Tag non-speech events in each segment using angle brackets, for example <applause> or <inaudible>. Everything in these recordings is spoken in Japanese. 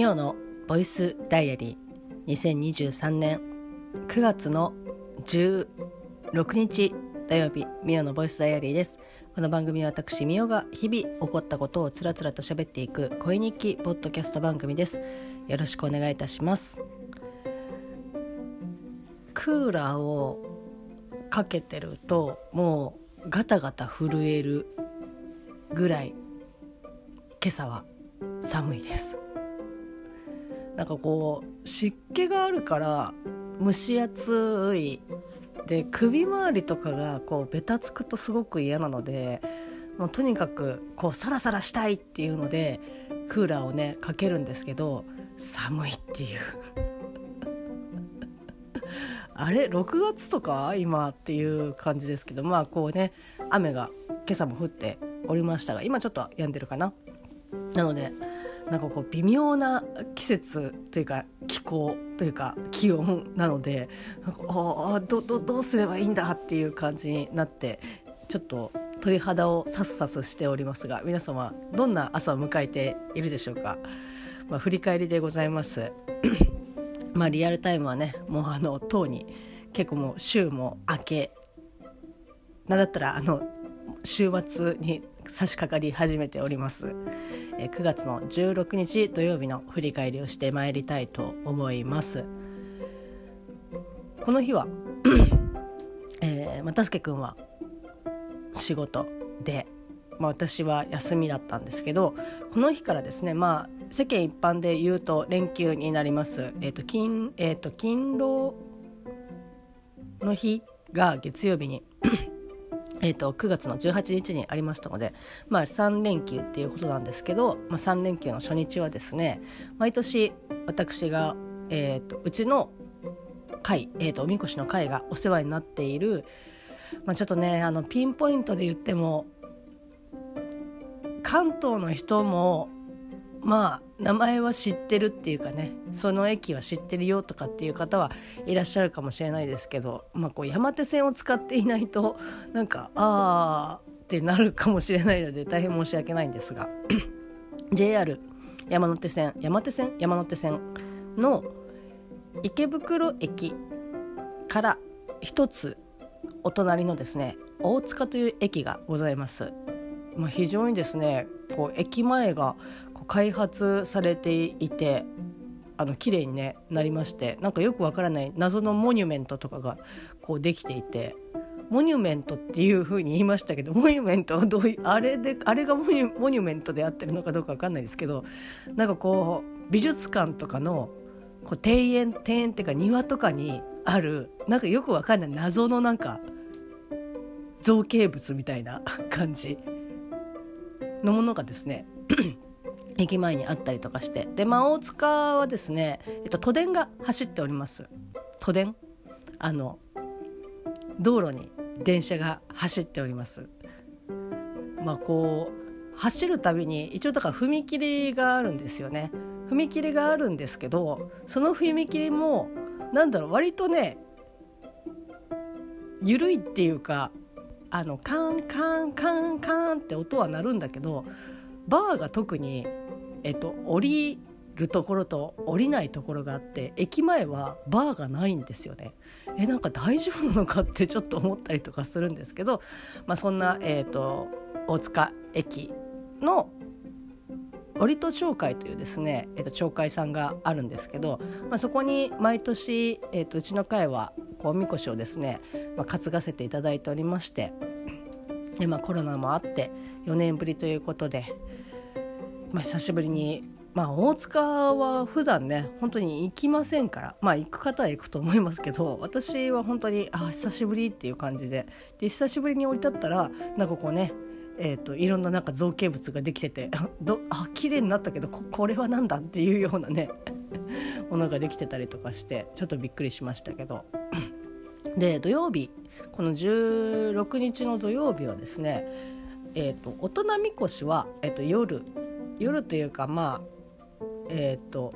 ミオのボイスダイアリー2023年9月の16日土曜日ミオのボイスダイアリーです。この番組は私ミオが日々起こったことをつらつらと喋っていく恋日記ポッドキャスト番組です。よろしくお願いいたします。クーラーをかけてるともうガタガタ震えるぐらい今朝は寒いです。なんかこう湿気があるから蒸し暑いで首周りとかがこうベタつくとすごく嫌なのでもうとにかくこうサラサラしたいっていうのでクーラーをねかけるんですけど寒いっていう。<laughs> あれ？6月とか今っていう感じですけどまあこうね雨が今朝も降っておりましたが今ちょっと止んでるかな。なのでなんかこう微妙な季節というか気候というか気温なのでなんかあどどどうすればいいんだっていう感じになってちょっと鳥肌をさすさすしておりますが皆様どんな朝を迎えているでしょうか、まあ、振り返りでございます。<coughs> まあリアルタイムはねもうあのとうに結構もう週も明け。なんだったらあの週末に差し掛かり始めております、え9月の16日土曜日の振り返りをしてまいりたいと思います。この日は、えー、またすけくんは仕事で、まあ、私は休みだったんですけどこの日からですねまあ世間一般で言うと連休になります。えっ、ー、と勤えっ、ー、と勤労の日が月曜日にえーと、9月の18日にありましたので、まあ、3連休っていうことなんですけど、まあ、3連休の初日はですね毎年私が、えーと、うちの会、えーと、おみこしの会がお世話になっている、まあ、ちょっとねあのピンポイントで言っても関東の人もまあ名前は知ってるっていうかねその駅は知ってるよとかっていう方はいらっしゃるかもしれないですけど、まあ、こう山手線を使っていないとなんかあーってなるかもしれないので大変申し訳ないんですが <clears throat> JR 山手線山手線山手線の池袋駅から一つお隣のですね大塚という駅がございます。まあ、非常にですねこう駅前が開発されていてあの綺麗に、ね、なりましてなんかよくわからない謎のモニュメントとかがこうできていてモニュメントっていう風に言いましたけどモニュメントはどういうあれであれがモニュモニュメントであってるのかどうかわかんないですけどなんかこう美術館とかのこう庭園庭園っていうか庭とかにあるなんかよくわかんない謎のなんか造形物みたいな <laughs> 感じのものがですね駅前にあったりとかして。で、まあ、大塚はですね、えっと、都電が走っております。都電？あの道路に電車が走っております。まあこう走るたびに一応だから踏切があるんですよね。踏切があるんですけどその踏切もなんだろう割とね緩いっていうかあのカンカンカンカンって音は鳴るんだけどバーが特にえっと、降りるところと降りないところがあって駅前はバーがないんですよね。えなんか大丈夫なのかって <laughs> ちょっと思ったりとかするんですけど、まあ、そんな、えーと、大塚駅の折戸町会というですね、えー、と町会さんがあるんですけど、まあ、そこに毎年、えー、とうちの会はこうおみこしをですね、まあ、担がせていただいておりましてで、まあ、コロナもあって4年ぶりということで。まあ、久しぶりに、まあ、大塚は普段ね本当に行きませんからまあ行く方は行くと思いますけど私は本当にあ久しぶりっていう感じでで久しぶりに降り立ったらなんかこうねえーと、いろんななんか造形物ができてて <laughs> どあ綺麗になったけどここれは何だっていうようなね <laughs> ものができてたりとかしてちょっとびっくりしましたけどで土曜日この16日の土曜日はですね、えーと、大人みこしは、えーと夜夜というかまあえっ、ー、と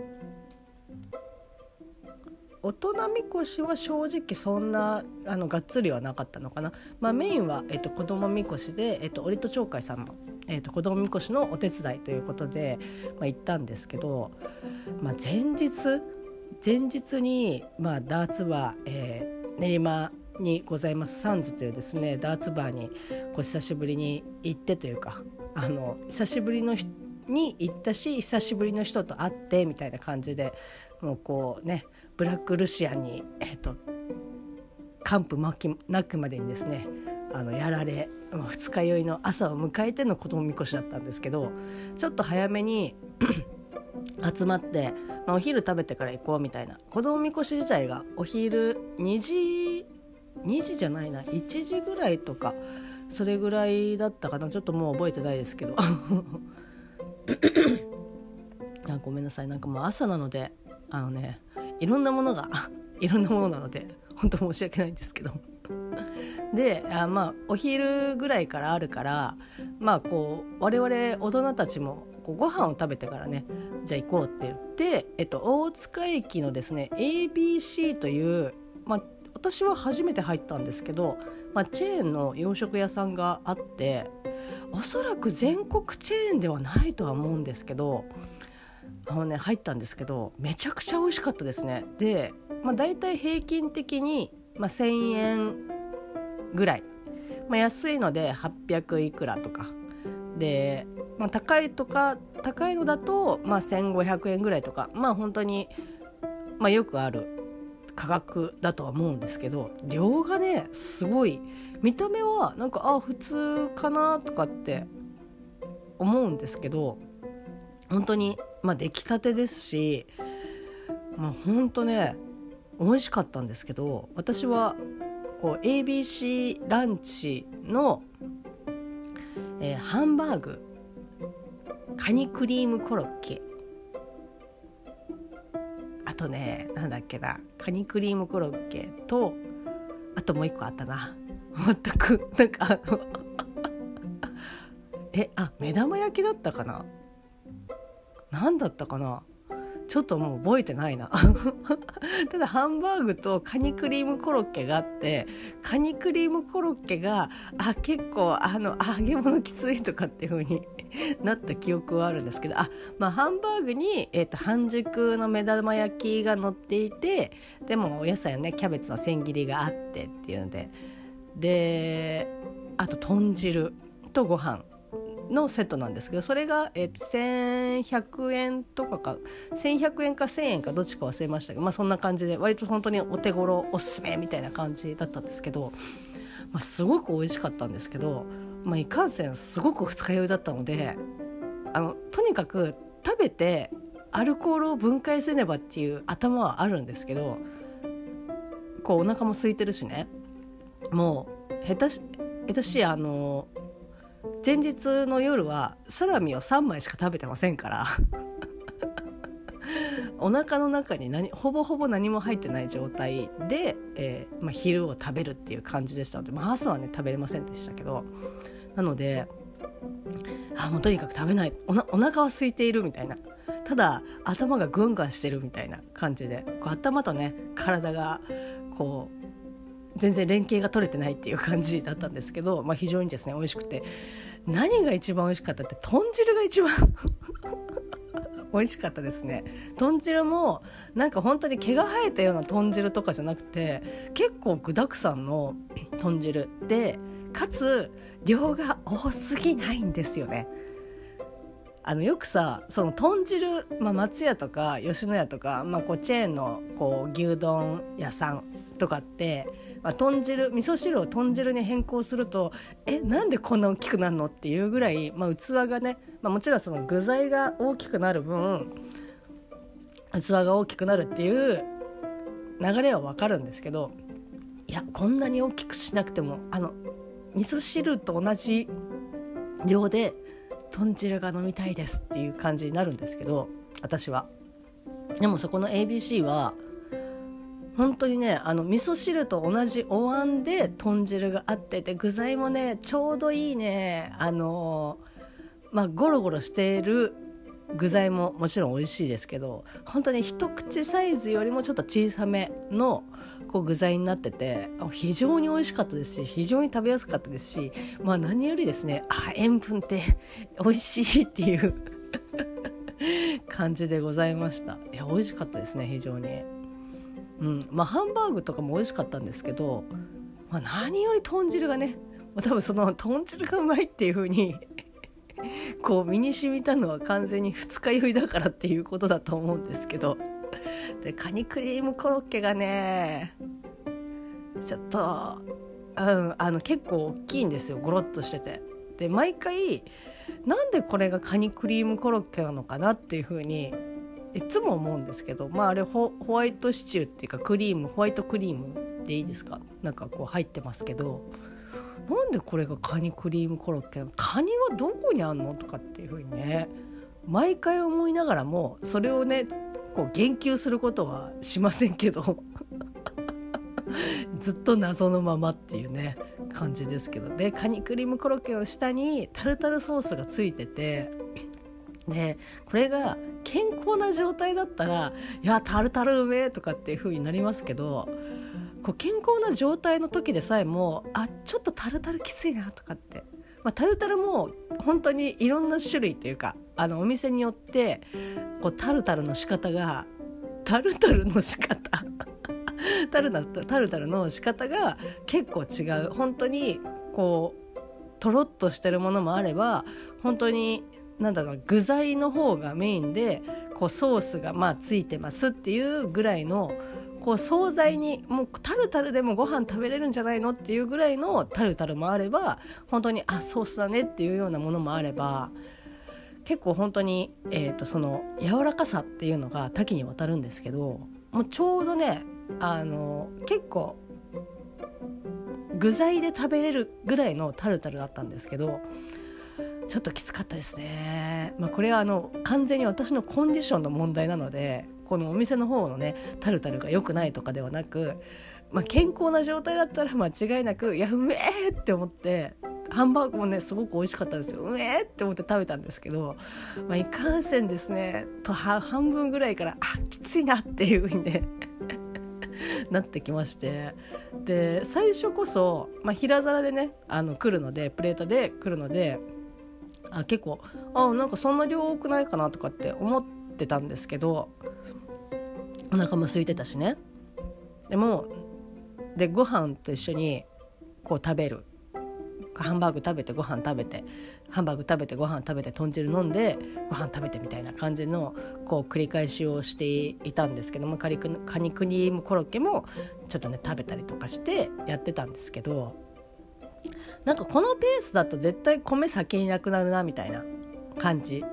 大人みこしは正直そんなあのがっつりはなかったのかな、まあ、メインは、えっと、子供みこしで、えっと、折戸町会さんのえーと、子供みこしのお手伝いということで、まあ、行ったんですけど、まあ、前日前日に、まあ、ダーツバー、えー、練馬にございます。サンズというですねダーツバーにこう久しぶりに行ってというかあの久しぶりのに行ったし久しぶりの人と会ってみたいな感じでもうこうねブラックルシアンに、えーと、完膚なくまでにですねあのやられ、二日酔いの朝を迎えての子供みこしだったんですけどちょっと早めに <coughs> 集まって、まあ、お昼食べてから行こうみたいな子供みこし自体がお昼2時2時じゃないな1時ぐらいとかそれぐらいだったかなちょっともう覚えてないですけど。<laughs> あごめんなさいなんかもう朝なのであのねいろんなものがいろんなものなので本当申し訳ないんですけど。であまあお昼ぐらいからあるからまあこう我々大人たちもこうご飯を食べてからねじゃあ行こうって言って、えっと、大塚駅のですね ABC という、まあ、私は初めて入ったんですけど、まあ、チェーンの洋食屋さんがあっておそらく全国チェーンではないとは思うんですけどあのね入ったんですけどめちゃくちゃ美味しかったですね。で、まあ、大体平均的に、まあ、1,000円ぐらい、まあ、安いので800いくらとか。で、まあ、高いとか高いのだと、まあ、1,500円ぐらいとか。まあ本当に、まあ、よくある価格だとは思うんですけど量がねすごい見た目はなんかあ普通かなとかって思うんですけど本当にまあ出来たてですしまあ本当ね美味しかったんですけど私はこう ABC ランチの、えー、ハンバーグカニクリームコロッケとねなんだっけなカニクリームコロッケとあともう一個あったな。全くなんかあの <laughs> えあ目玉焼きだったかな？何だったかな？ちょっともう覚えてないな。<laughs> ただハンバーグとカニクリームコロッケがあってカニクリームコロッケがあ結構あの揚げ物きついとかっていう風に <laughs> なった記憶はあるんですけどあまあハンバーグに、えーと、半熟の目玉焼きが乗っていてでもお野菜はねキャベツの千切りがあってっていうので。であと豚汁とご飯。のセットなんですけどそれが、えー、1100円とかか1100円か1000円かどっちか忘れましたけど、まあ、そんな感じで割と本当にお手頃おすすめみたいな感じだったんですけど、まあ、すごく美味しかったんですけど、まあ、いかんせんすごく二日酔いだったのであのとにかく食べてアルコールを分解せねばっていう頭はあるんですけどこうお腹も空いてるしねもう下手し下手しあの前日の夜はサラミを3枚しか食べてませんから。<laughs> お腹の中に何ほぼほぼ何も入ってない状態で、えー、まあ、昼を食べるっていう感じでしたので、まあ、朝はね食べれませんでしたけど。なのであもうとにかく食べないおなお腹は空いているみたいな。ただ頭がグンガンしてるみたいな感じでこう頭とね体がこう全然連携が取れてないっていう感じだったんですけど、まあ、非常にですね美味しくて。何が一番美味しかったって豚汁が一番 <laughs> 美味しかったですね。豚汁もなんか本当に毛が生えたような豚汁とかじゃなくて結構具だくさんの <coughs> 豚汁でかつ量が多すぎないんですよね。あのよくさその豚汁、まあ、松屋とか吉野家とか、まあ、こうチェーンのこう牛丼屋さんとかってまあ、豚汁味噌汁を豚汁に変更するとえなんでこんな大きくなるのっていうぐらい、まあ、器がね、まあ、もちろんその具材が大きくなる分器が大きくなるっていう流れは分かるんですけどいやこんなに大きくしなくてもあの味噌汁と同じ量で豚汁が飲みたいですっていう感じになるんですけど私は。でもそこの ABC は本当にねあの味噌汁と同じお椀で豚汁があってて具材もねちょうどいいねあのまあゴロゴロしている具材ももちろん美味しいですけど本当に一口サイズよりもちょっと小さめのこう具材になってて非常に美味しかったですし非常に食べやすかったですしまあ何よりですねあ塩分って美味しいっていう <laughs> 感じでございました。いや美味しかったですね非常に。うんまあハンバーグとかも美味しかったんですけど、まあ、何より豚汁がね多分その豚汁がうまいっていう風に <laughs> こう身に染みたのは完全に二日酔いだからっていうことだと思うんですけど。でカニクリームコロッケがねちょっと、うん、あの結構大きいんですよゴロッとしてて。で毎回なんでこれがカニクリームコロッケなのかなっていうふうにいつも思うんですけどまああれホワイトシチューっていうかクリームホワイトクリームでいいですか？なんかこう入ってますけどなんでこれがカニクリームコロッケなの？カニはどこにあんの？とかっていうふうにね毎回思いながらもそれをねこう言及することはしませんけど <laughs> ずっと謎のままっていうね感じですけどでカニクリームコロッケの下にタルタルソースがついててでこれが健康な状態だったら「いやタルタルうめえ」とかっていう風になりますけどこう健康な状態の時でさえもあちょっとタルタルきついなとかって、まあ、タルタルも本当にいろんな種類っていうかあのお店によってこうタルタルの仕方がタルタルの仕方 <laughs> タルタルタルタルの仕方が結構違う。本当にこうとろっとしてるものもあれば本当になんだろう具材の方がメインでこうソースがまあついてますっていうぐらいのこう惣菜にもうタルタルでもご飯食べれるんじゃないのっていうぐらいのタルタルもあれば本当にあソースだねっていうようなものもあれば結構本当に、えーと、その柔らかさっていうのが多岐にわたるんですけどもうちょうどねあの結構具材で食べれるぐらいのタルタルだったんですけどちょっときつかったですね。まあ、これはあの完全に私のコンディションの問題なのでこのお店の方のねタルタルが良くないとかではなく、まあ、健康な状態だったら間違いなくいやうめえって思ってハンバーグもねすごく美味しかったんですよ。うめえって思って食べたんですけど、まあ、いかんせんですねと半分ぐらいからあきついなっていう風にね <laughs> なってきまして。で最初こそ、まあ、平皿でねあの来るのでプレートで来るのであ結構あなんかそんな量多くないかなとかって思ってたんですけどお腹も空いてたしね。でもでご飯と一緒にこう食べる。ハンバーグ食べてご飯食べてハンバーグ食べてご飯食べて豚汁飲んでご飯食べてみたいな感じのこう繰り返しをしていたんですけどもカニクリームコロッケもちょっとね食べたりとかしてやってたんですけどなんかこのペースだと絶対米先になくなるなみたいな感じ。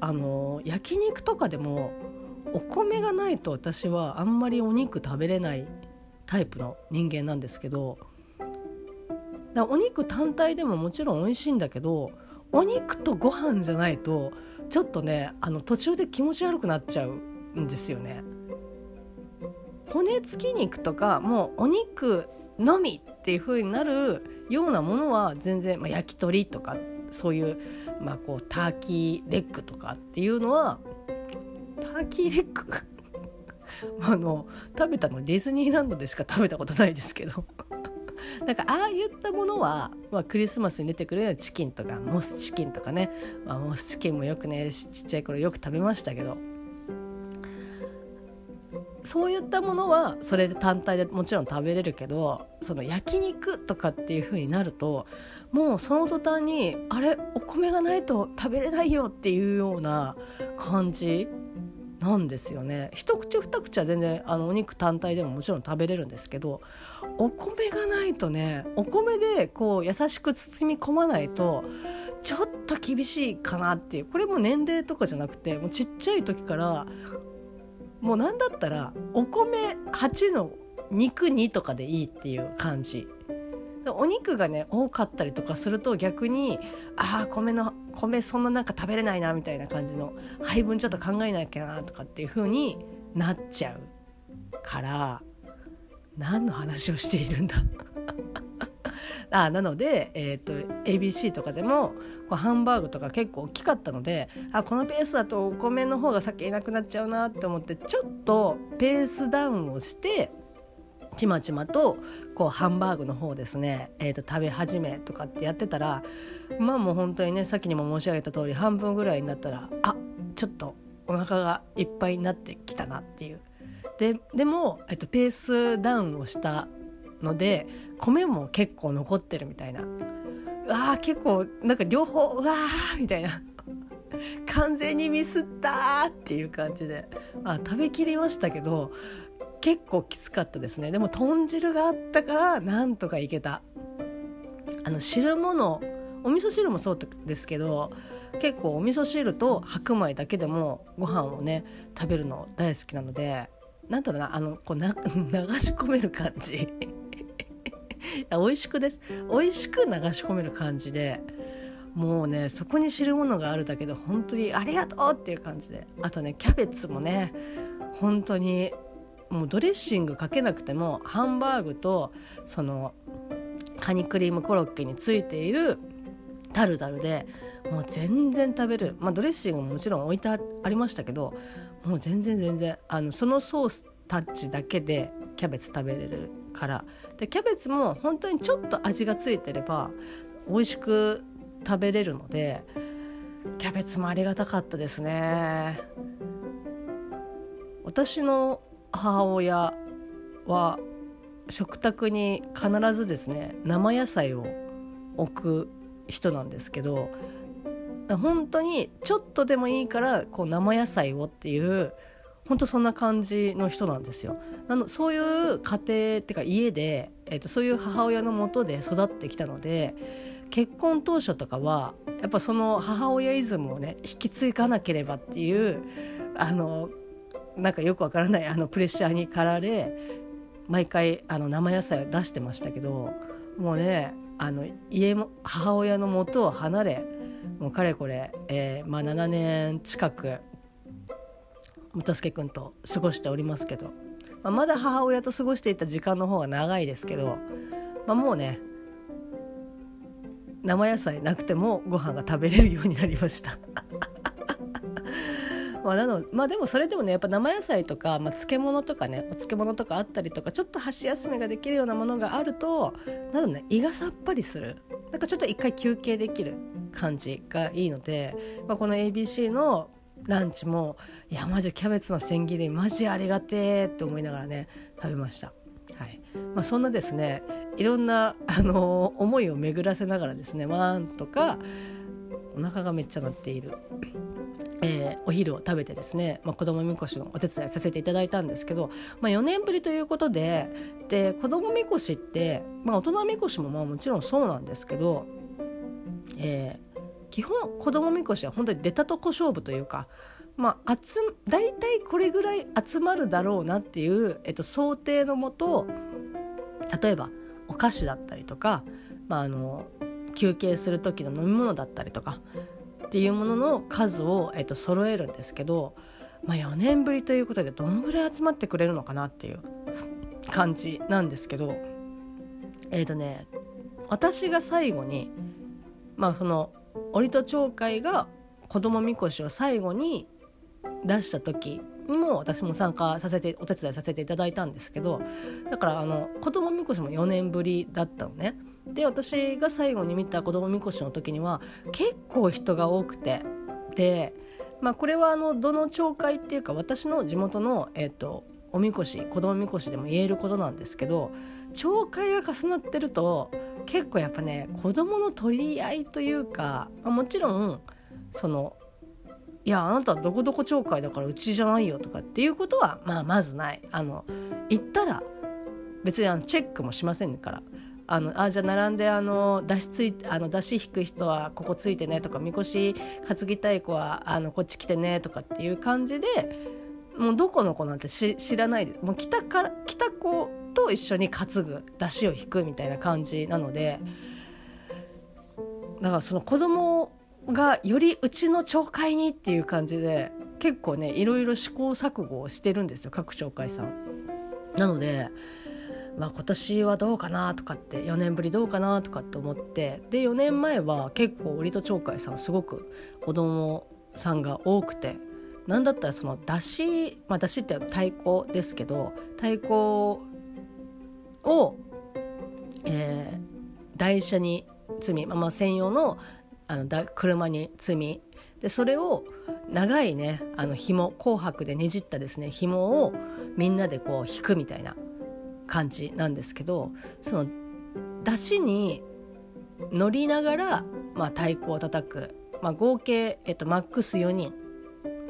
あの焼肉とかでもお米がないと私はあんまりお肉食べれないタイプの人間なんですけどだお肉単体でももちろん美味しいんだけどお肉とご飯じゃないとちょっとねあの途中で気持ち悪くなっちゃうんですよね。骨付き肉とかもうお肉のみっていう風になるようなものは全然、まあ、焼き鳥とかそういう,、まあ、こうターキーレッグとかっていうのはーキーレッグ <laughs> あの食べたのディズニーランドでしか食べたことないですけど。<laughs> なんかああいったものは、まあ、クリスマスに出てくるようなチキンとかモスチキンとかね、まあ、モスチキンもよくねちっちゃい頃よく食べましたけど。そういったものはそれで単体でもちろん食べれるけどその焼肉とかっていう風になるともうその途端にあれお米がないと食べれないよっていうような感じなんですよね。一口二口は全然あのお肉単体でももちろん食べれるんですけどお米がないとねお米でこう優しく包み込まないとちょっと厳しいかなっていうこれも年齢とかじゃなくてもうちっちゃい時からもう何だったらお米8の肉2とかでいいっていう感じ。でお肉がね多かったりとかすると逆にああ米の米そんななんか食べれないなみたいな感じの配分ちょっと考えなきゃなとかっていう風になっちゃうから何の話をしているんだ？<laughs> あなので、えーと、ABC とかでもこうハンバーグとか結構大きかったのであこのペースだとお米の方が先いなくなっちゃうなって思ってちょっとペースダウンをしてちまちまとこうハンバーグの方ですね、えー、と食べ始めとかってやってたらまあもう本当にねさっきにも申し上げた通り半分ぐらいになったらあちょっとお腹がいっぱいになってきたなっていう。ででも、えっと、ペースダウンをしたので米も結構残ってるみたいな。うわ結構なんか両方うわーみたいな。完全にミスったっていう感じで。あ食べきりましたけど結構きつかったですね。でも豚汁があったからなんとかいけた。あの汁物お味噌汁もそうですけど結構お味噌汁と白米だけでもご飯をね食べるの大好きなのでなんだろうなあのこうな <laughs> 流し込める感じ。<laughs> 美味しくです。美味しく流し込める感じでもうねそこに知るものがあるだけで本当にありがとうっていう感じで。あとねキャベツもね本当にもうドレッシングかけなくてもハンバーグとそのカニクリームコロッケについているタルタルでもう全然食べる、まあ、ドレッシングももちろん置いてありましたけどもう全然全然あのそのソースタッチだけでキャベツ食べれるから。でキャベツも本当にちょっと味がついてれば美味しく食べれるのでキャベツもありがたかったですね。私の母親は食卓に必ずですね生野菜を置く人なんですけど本当にちょっとでもいいからこう生野菜をっていう本当そんな感じの人なんですよ。なのそういう家庭っていうか家で、えーと、そういう母親のもとで育ってきたので結婚当初とかはやっぱその母親イズムをね引き継がなければっていうあのなんかよくわからない <laughs> あのプレッシャーに駆られ毎回あの生野菜を出してましたけどもうねあの家も母親の元を離れもうかれこれ、えーまあ、7年近く本助君と過ごしておりますけど、まあ、まだ母親と過ごしていた時間の方が長いですけど、まあ、もうね生野菜なくてもご飯が食べれるようになりました。まあ、なのまあでもそれでもねやっぱ生野菜とか、まあ、漬物とかねお漬物とかあったりとかちょっと箸休めができるようなものがあるとなのね胃がさっぱりするなんかちょっと一回休憩できる感じがいいので、まあ、この ABC のランチもいやマジキャベツの千切りマジありがてえって思いながらね食べました。はいまあ、そんなですねいろんな、あのー、思いを巡らせながらですねなんとかお腹がめっちゃ鳴っている。えー、お昼を食べてですね、まあ、子供みこしのお手伝いさせていただいたんですけど、まあ、4年ぶりということでで子供みこしって、まあ、大人みこしもまあもちろんそうなんですけど、えー、基本子供みこしは本当に出たとこ勝負というか、まあ、集大体これぐらい集まるだろうなっていう、えっと、想定のもと例えばお菓子だったりとか、まあ、あの休憩する時の飲み物だったりとかっていうものの数を、えっと、揃えるんですけど、まあ、4年ぶりということでどのぐらい集まってくれるのかなっていう感じなんですけどえっ、ー、とね私が最後にまあその折戸町会が子供みこしを最後に出した時にも私も参加させてお手伝いさせていただいたんですけどだからあの子供みこしも4年ぶりだったのね。で私が最後に見た子供みこしの時には結構人が多くて。で、まあ、これはあのどの町会っていうか私の地元の、えーと、おみこし子供みこしでも言えることなんですけど町会が重なってると結構やっぱね子供の取り合いというか、まあ、もちろんそのいやあなたどこどこ町会だからうちじゃないよとかっていうことはまあまずない。あの行ったら別にあのチェックもしませんから。あのあじゃあ並んであの出しついあの出し引く人はここついてねとかみこし担ぎたい子はあのこっち来てねとかっていう感じでもうどこの子なんて知らないでもう来たから来た子と一緒に担ぐ出しを引くみたいな感じなのでだからその子供がよりうちの町会にっていう感じで結構ねいろいろ試行錯誤をしてるんですよ各町会さん。なのでまあ、今年はどうかなとかって4年ぶりどうかなとかって思ってで4年前は結構売戸町会さんすごく子供さんが多くて何だったらその出しまあ出しって太鼓ですけど太鼓を、えー、台車に積み、まあ、専用のあのだ車に積みでそれを長いねあの紐紅白でねじったですね紐をみんなでこう引くみたいな感じなんですけどその出汁に乗りながら、まあ、太鼓を叩く、まあ、合計、えっと、マックス4人。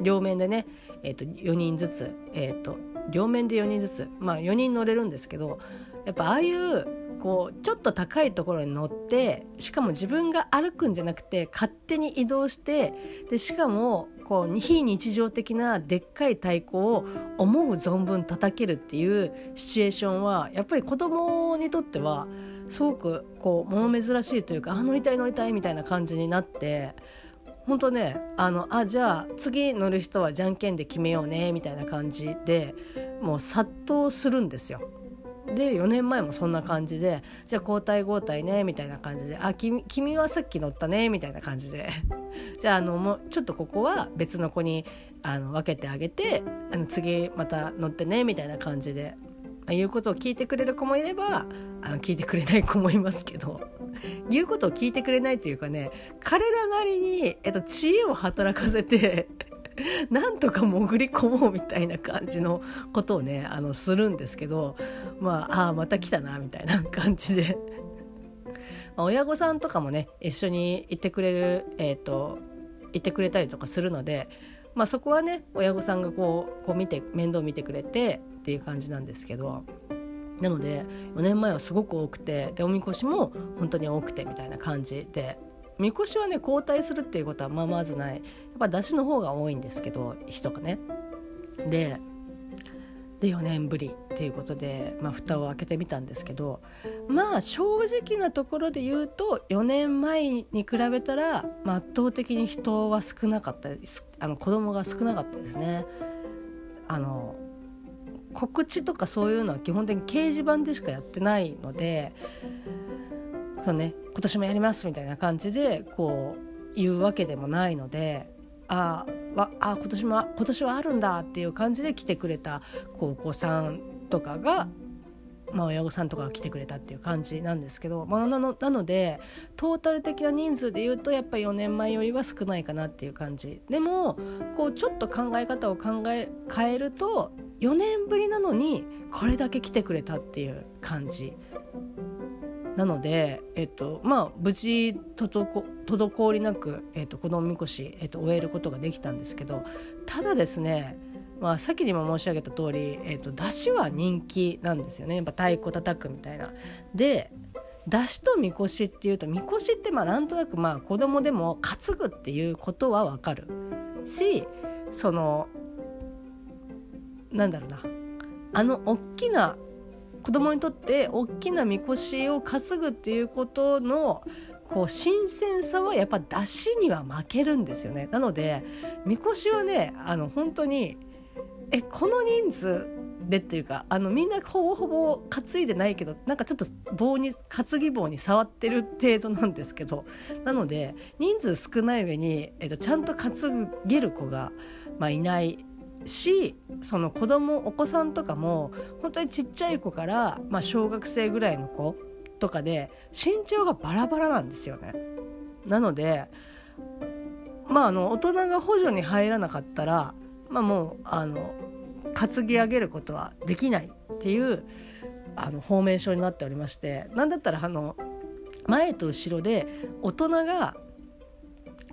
両面でね、えっと、4人ずつ、えっと、両面で4人ずつ、まあ、4人乗れるんですけどやっぱああいうこうちょっと高いところに乗ってしかも自分が歩くんじゃなくて勝手に移動してでしかもこう非日常的なでっかい太鼓を思う存分叩けるっていうシチュエーションはやっぱり子供にとってはすごくこう物珍しいというかあ乗りたい乗りたいみたいな感じになって本当ねあのあじゃあ次乗る人はじゃんけんで決めようねみたいな感じでもう殺到するんですよ。で4年前もそんな感じでじゃあ交代交代ねみたいな感じで「あ君君はさっき乗ったね」みたいな感じで。<laughs> じゃああのもうちょっとここは別の子にあの分けてあげてあの次また乗ってねみたいな感じで、まあ、言うことを聞いてくれる子もいればあの聞いてくれない子もいますけど。<laughs> 言うことを聞いてくれないというかね彼らなりに、えっと、知恵を働かせて <laughs> なんとか潜り込もうみたいな感じのことをねあのするんですけどまああまた来たなみたいな感じで、<laughs> 親御さんとかもね一緒に行ってくれるえっ、ー、と行ってくれたりとかするので、まあ、そこはね親御さんがこうこう見て面倒見てくれてっていう感じなんですけど。なので4年前はすごく多くてでおみこしも本当に多くてみたいな感じでみこしはね交代するっていうことはまあまずない。やっぱ出汁の方が多いんですけど人がね。でで4年ぶりっていうことで、まあ、蓋を開けてみたんですけどまあ正直なところで言うと4年前に比べたら、まあ、圧倒的に人は少なかったです。あの子供が少なかったですね。あの告知とかそういうのは基本的に掲示板でしかやってないのでそうね今年もやりますみたいな感じでこう言うわけでもないのであわあ今年も今年はあるんだっていう感じで来てくれたお子さんとかがまあ、親御さんとかが来てくれたっていう感じなんですけど、まあ、なのなのでトータル的な人数でいうとやっぱり4年前よりは少ないかなっていう感じ。でもこうちょっと考え方を考え変えると4年ぶりなのにこれだけ来てくれたっていう感じ。なので、えっとまあ、無事滞りなく、えっと、子供みこし、えっと、終えることができたんですけどただですねまあ、先にも申し上げた通り、えーと、出汁は人気なんですよね。やっぱ太鼓叩くみたいな。で出汁とみこしっていうとみこしってまあなんとなくまあ子供でも担ぐっていうことはわかる。しそのなんだろうな。あの大きな子供にとって大きなみこしを担ぐっていうことのこう新鮮さはやっぱ出汁には負けるんですよね。なのでみこしはねあの本当にえこの人数でっていうかあのみんなほぼほぼ担いでないけどなんかちょっと棒に担ぎ棒に触ってる程度なんですけどなので人数少ない上に、えっと、ちゃんと担げる子が、まあ、いない。しその子供お子さんとかも本当にちっちゃい子から、まあ、小学生ぐらいの子とかで身長がバラバラなんですよね。なのでまああの大人が補助に入らなかったら、まあ、もうあの担ぎ上げることはできないっていうあのフォーメーションになっておりましてなんだったらあの前と後ろで大人が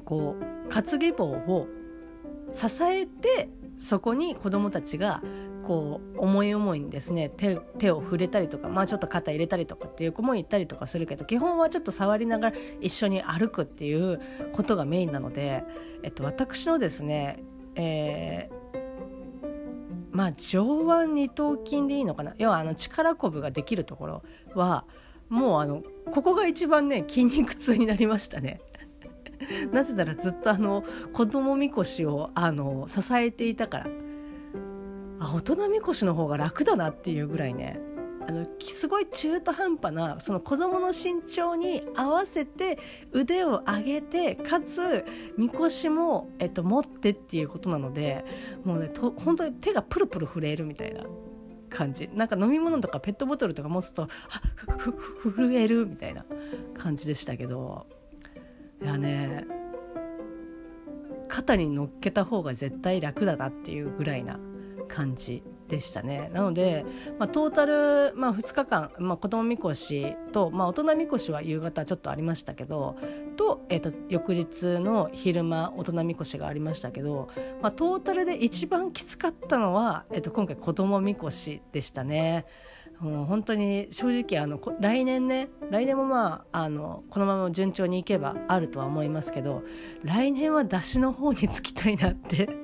こう担ぎ棒を支えてそこに子どもたちがこう思い思いにですね手手を触れたりとかまあちょっと肩入れたりとかっていう子もいたりとかするけど基本はちょっと触りながら一緒に歩くっていうことがメインなので、えっと、私のですね、えー、まあ上腕二頭筋でいいのかな？要はあの力こぶができるところはもうあのここが一番ね筋肉痛になりましたね。<laughs> なぜならずっとあの子供みこしをあの支えていたから。あ大人みこしの方が楽だなっていうぐらいね。あのすごい中途半端なその子供の身長に合わせて腕を上げてかつみこしも、えっと、持ってっていうことなのでもうねと本当に手がプルプル震えるみたいな。感じ。なんか飲み物とかペットボトルとか持つとあふふ震えるみたいな感じでしたけど。いやね肩に乗っけた方が絶対楽だなっていうぐらいな感じでしたねなので、まあ、トータル、まあ、2日間、まあ、子供みこしと、まあ、大人みこしは夕方ちょっとありましたけどと,、えーと、翌日の昼間大人みこしがありましたけど、まあ、トータルで一番きつかったのは、えーと、今回子供みこしでしたね。もう本当に正直あの来年ね来年もまああのこのまま順調にいけばあるとは思いますけど来年は出汁の方につきたいなって。<laughs>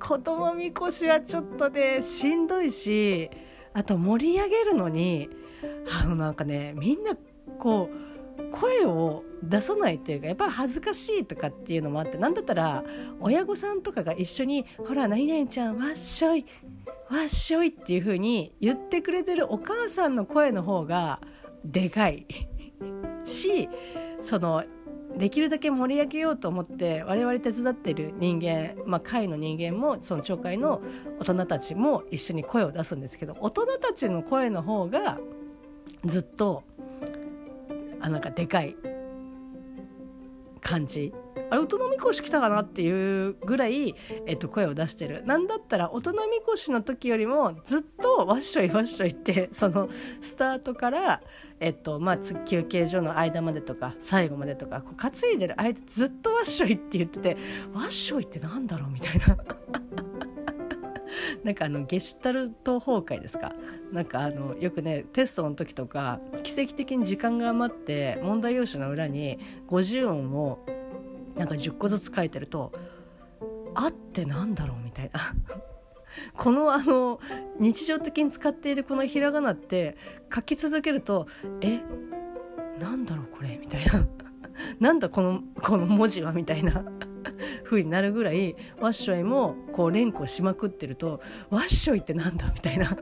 子供みこしはちょっとねしんどいしあと盛り上げるのにあのなんかねみんなこう声を出さないっていうかやっぱり恥ずかしいとかっていうのもあって何だったら親御さんとかが一緒に「ほら何々ちゃんわっしょいわっしょい」っていう風に言ってくれてるお母さんの声の方がでかい。<laughs> しそのできるだけ盛り上げようと思って我々手伝ってる人間、まあ、会の人間もその町会の大人たちも一緒に声を出すんですけど大人たちの声の方がずっとあなんかでかい感じ。あれ大人みこし来たかなっていうぐらい、えっと、声を出してる。なんだったら大人みこしの時よりもずっとわっしょいわっしょいって <laughs> そのスタートからえっとまあ、休憩所の間までとか最後までとかこう担いでる間ずっとワッショイって言っててワッショイってなんだろうみたいな。<laughs> なんかあのゲシュタルト崩壊ですか？なんかあのよくねテストの時とか奇跡的に時間が余って問題用紙の裏に50音をなんか10個ずつ書いてると「あってなんだろう?」みたいな。<laughs> このあの日常的に使っているこのひらがなって書き続けるとえなんだろうこれみたいな。<laughs> なんだこのこの文字はみたいな。<laughs> 風になるぐらいワッショイもこう連呼しまくってるとワッショイってなんだみたいな。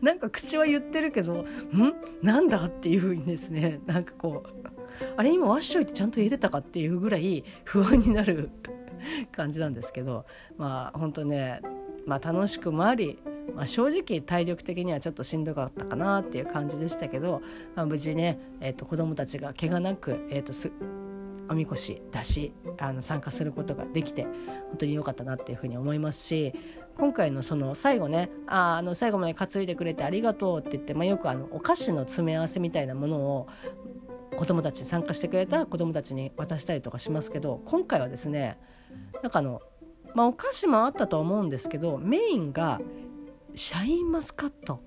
なんか口は言ってるけどん？なんだっていう風にですねなんかこうあれ今ワッショイってちゃんと言えてたかっていうぐらい不安になる <laughs> 感じなんですけどまあ本当ね、まあ、楽しくもあり、まあ、正直体力的にはちょっとしんどかったかなっていう感じでしたけど、まあ、無事ね、えーと、子どもたちが怪我なく、えーと、すおみこし出しあの参加することができて本当に良かったなっていうふうに思いますし今回のその最後ねああの最後まで担いでくれてありがとうって言って、まあ、よくあのお菓子の詰め合わせみたいなものを子どもたち参加してくれた子どもたちに渡したりとかしますけど今回はですねなんかあの、まあ、お菓子もあったと思うんですけどメインがシャインマスカット。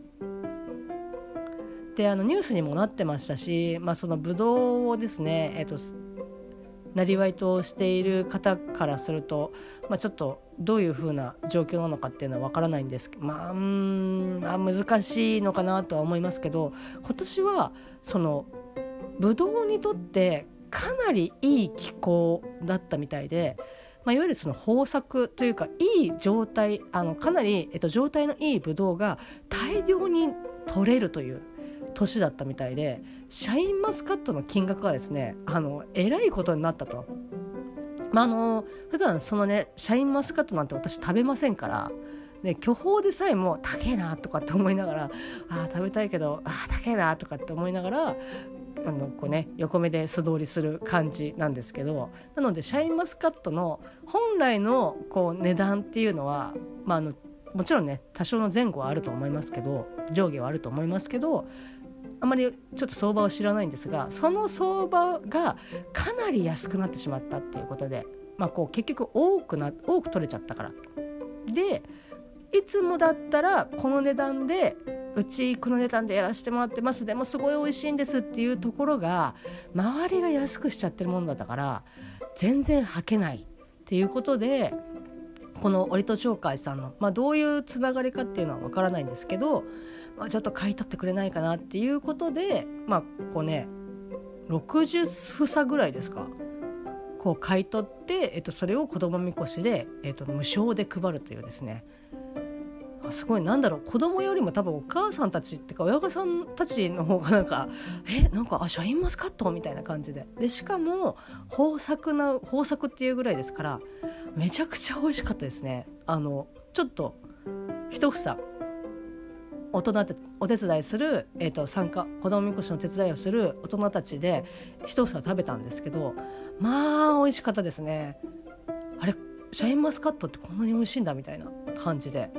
であのニュースにもなってましたし、まあ、そのブドウをですね、えっと、なりわいとしている方からすると、まあ、ちょっとどういうふうな状況なのかっていうのはわからないんですけどまあうんあ難しいのかなとは思いますけど今年はそのブドウにとってかなりいい気候だったみたいでまあ、いわゆるその豊作というかいい状態あのかなり、えっと、状態のいいブドウが大量に取れるという年だったみたいでシャインマスカットの金額がですねあのえらいことになったと。まあ、あの普段そのねシャインマスカットなんて私食べませんからね、巨峰でさえも高えなとかって思いながらあ食べたいけどあ高えなとかって思いながらあのこうね横目で素通りする感じなんですけどなのでシャインマスカットの本来のこう値段っていうのは、まあ、あのもちろんね多少の前後はあると思いますけど上下はあると思いますけどあまりちょっと相場を知らないんですがその相場がかなり安くなってしまったっていうことで、まあ、こう結局多くな多く取れちゃったから。でいつもだったらこの値段でうちこの値段でやらせてもらってます。でもすごい美味しいんですっていうところが周りが安くしちゃってるもんだったから全然履けないっていうことでこの折戸商会さんの、まあ、どういうつながりかっていうのは分からないんですけど、まあ、ちょっと買い取ってくれないかなっていうことでまあこうね60房ぐらいですか。こう買い取って、えっと、それを子供みこしで、えっと、無償で配るというですね。すごい。なんだろう。子供よりも多分お母さんたちっていうか親御さんたちの方がなんかえなんかあシャインマスカットみたいな感じで。でしかも豊作な豊作っていうぐらいですからめちゃくちゃ美味しかったですね。あのちょっと一房大人ってお手伝いする、えーと、参加子供みこしの手伝いをする大人たちで一房食べたんですけどまあ美味しかったですね。あれシャインマスカットってこんなに美味しいんだみたいな感じで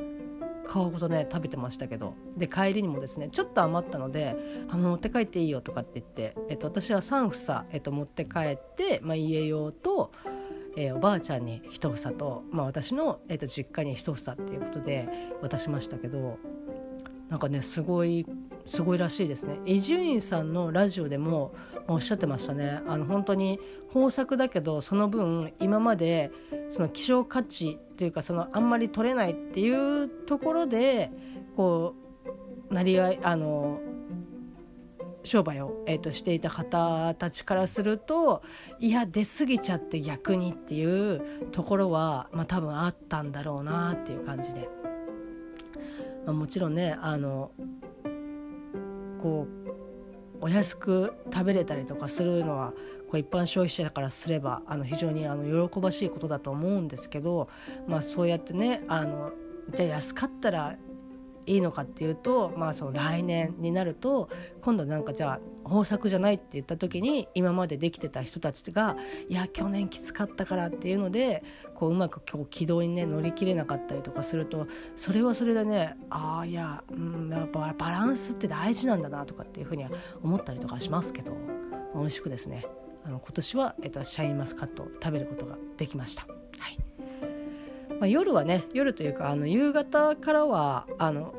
皮ごとね食べてましたけど。で帰りにもですねちょっと余ったので「あの持って帰っていいよ」とかって言って、えっと、私は3房、えっと、持って帰って、まあ、家用と、えー、おばあちゃんに1房と、まあ、私の、えっと、実家に1房っていうことで渡しましたけどなんかねすごいすごいらしいですね。伊集院さんのラジオでもおっしゃってましたね。あの本当に豊作だけどその分今までその希少価値っていうかそのあんまり取れないっていうところでこうなり合いあの商売を、えーと、していた方たちからするといや出過ぎちゃって逆にっていうところは、まあ、多分あったんだろうなっていう感じで、まあ、もちろんねあのこうお安く食べれたりとかするのはこう一般消費者からすればあの非常にあの喜ばしいことだと思うんですけど、まあ、そうやってねあのじゃあ安かったらいいのかっていうと、まあ、その来年になると今度なんかじゃあ豊作じゃないって言った時に今までできてた人たちがいや去年きつかったからっていうのでこううまく今日軌道にね乗り切れなかったりとかするとそれはそれでねああいや、うん、やっぱバランスって大事なんだなとかっていうふうには思ったりとかしますけど美味しくですねあの今年は、えっと、シャインマスカットを食べることができました。はいまあ、夜はね夜というかあの夕方からはあの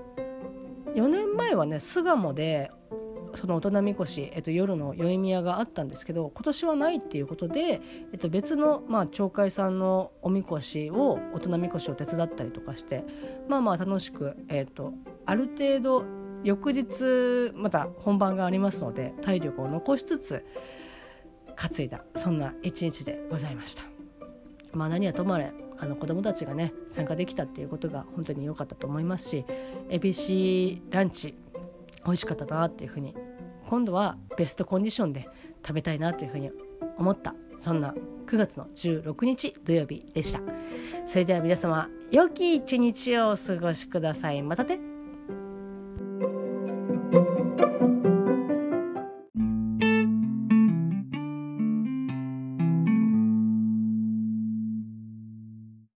4年前はね巣鴨でその大人みこし、えっと、夜の宵宮があったんですけど今年はないっていうことで、えっと、別の、まあ、町会さんのおみこしを大人みこしを手伝ったりとかしてまあまあ楽しく、えっと、ある程度翌日また本番がありますので体力を残しつつ担いだそんな一日でございました。まあ、何はともあれあの子どもたちがね参加できたっていうことが本当に良かったと思いますし ABC ランチ美味しかったなっていうふうに今度はベストコンディションで食べたいなというふうに思った。そんな9月の16日土曜日でした。それでは皆様良き一日をお過ごしください。またね。